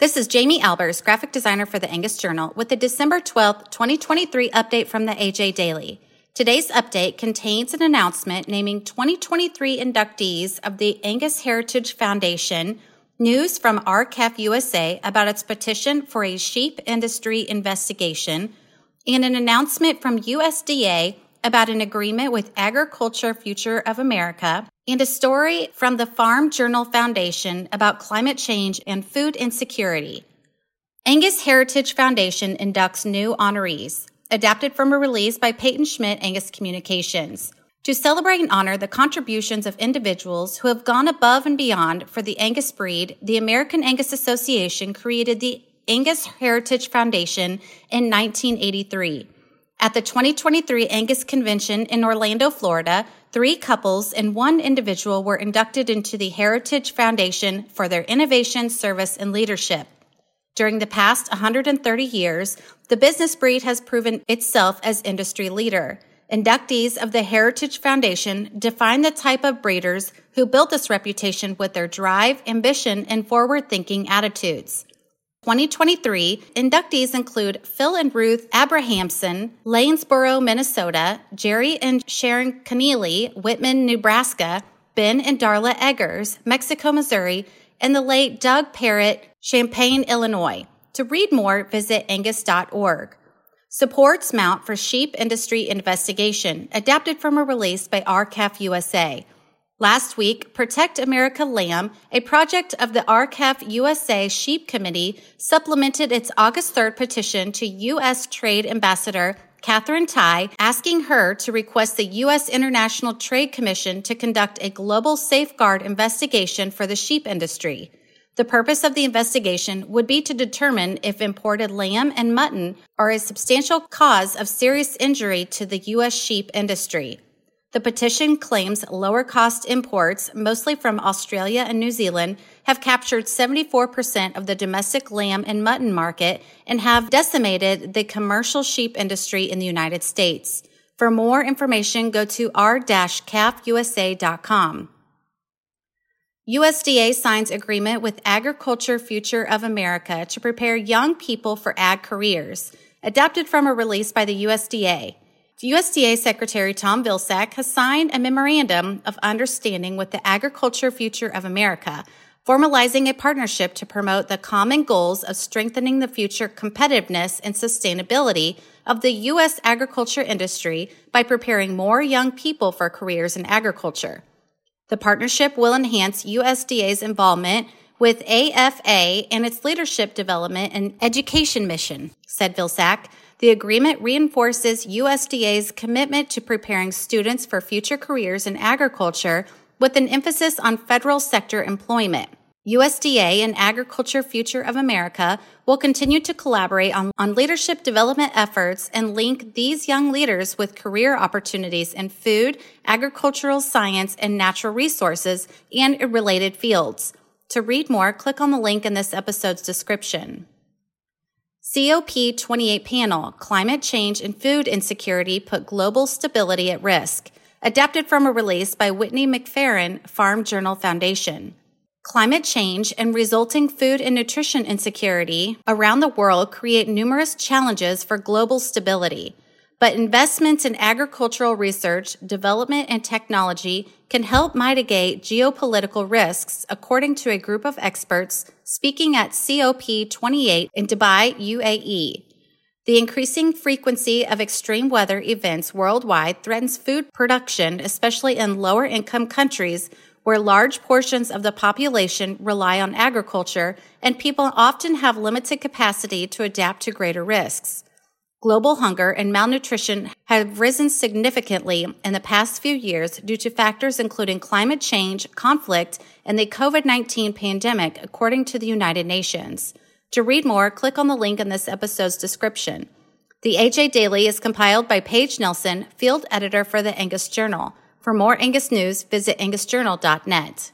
This is Jamie Albers, graphic designer for the Angus Journal, with the December 12th, 2023 update from the AJ Daily. Today's update contains an announcement naming 2023 inductees of the Angus Heritage Foundation, news from R-CALF USA about its petition for a sheep industry investigation, and an announcement from USDA about an agreement with Agriculture Future of America, and a story from the Farm Journal Foundation about climate change and food insecurity. Angus Heritage Foundation inducts new honorees, adapted from a release by Peyton Schmitt Angus Communications. To celebrate and honor the contributions of individuals who have gone above and beyond for the Angus breed, the American Angus Association created the Angus Heritage Foundation in 1983. At the 2023 Angus Convention in Orlando, Florida, three couples and one individual were inducted into the Heritage Foundation for their innovation, service, and leadership. During the past 130 years, the business breed has proven itself as industry leader. Inductees of the Heritage Foundation define the type of breeders who built this reputation with their drive, ambition, and forward thinking attitudes. 2023 inductees include Phil and Ruth Abrahamson, Lanesboro, Minnesota, Jerry and Sharon Connealy, Whitman, Nebraska, Ben and Darla Eggers, Mexico, Missouri, and the late Doug Parrett, Champaign, Illinois. To read more, visit angus.org. Supports Mount for Sheep Industry Investigation, adapted from a release by R-CALF USA. Last week, Protect America Lamb, a project of the R-CALF USA Sheep Committee, supplemented its August 3rd petition to U.S. Trade Ambassador Katherine Tai, asking her to request the U.S. International Trade Commission to conduct a global safeguard investigation for the sheep industry. The purpose of the investigation would be to determine if imported lamb and mutton are a substantial cause of serious injury to the U.S. sheep industry. The petition claims lower cost imports, mostly from Australia and New Zealand, have captured 74% of the domestic lamb and mutton market and have decimated the commercial sheep industry in the United States. For more information, go to r-calfusa.com. USDA signs agreement with Agriculture Future of America to prepare young people for ag careers, adapted from a release by the USDA. USDA Secretary Tom Vilsack has signed a memorandum of understanding with the Agriculture Future of America, formalizing a partnership to promote the common goals of strengthening the future competitiveness and sustainability of the U.S. agriculture industry by preparing more young people for careers in agriculture. The partnership will enhance USDA's involvement with AFA and its leadership development and education mission, said Vilsack. The agreement reinforces USDA's commitment to preparing students for future careers in agriculture with an emphasis on federal sector employment. USDA and Agriculture Future of America will continue to collaborate on, on, leadership development efforts and link these young leaders with career opportunities in food, agricultural science, and natural resources and related fields. To read more, click on the link in this episode's description. COP28 panel Climate Change and Food Insecurity Put Global Stability at Risk, adapted from a release by Whitney McFerron, Farm Journal Foundation. Climate change and resulting food and nutrition insecurity around the world create numerous challenges for global stability. But investments in agricultural research, development, and technology can help mitigate geopolitical risks, according to a group of experts speaking at COP28 in Dubai, UAE. The increasing frequency of extreme weather events worldwide threatens food production, especially in lower income countries where large portions of the population rely on agriculture and people often have limited capacity to adapt to greater risks. Global hunger and malnutrition have risen significantly in the past few years due to factors including climate change, conflict, and the COVID 19 pandemic, according to the United Nations. To read more, click on the link in this episode's description. The AJ Daily is compiled by Paige Nelson, field editor for the Angus Journal. For more Angus news, visit angusjournal.net.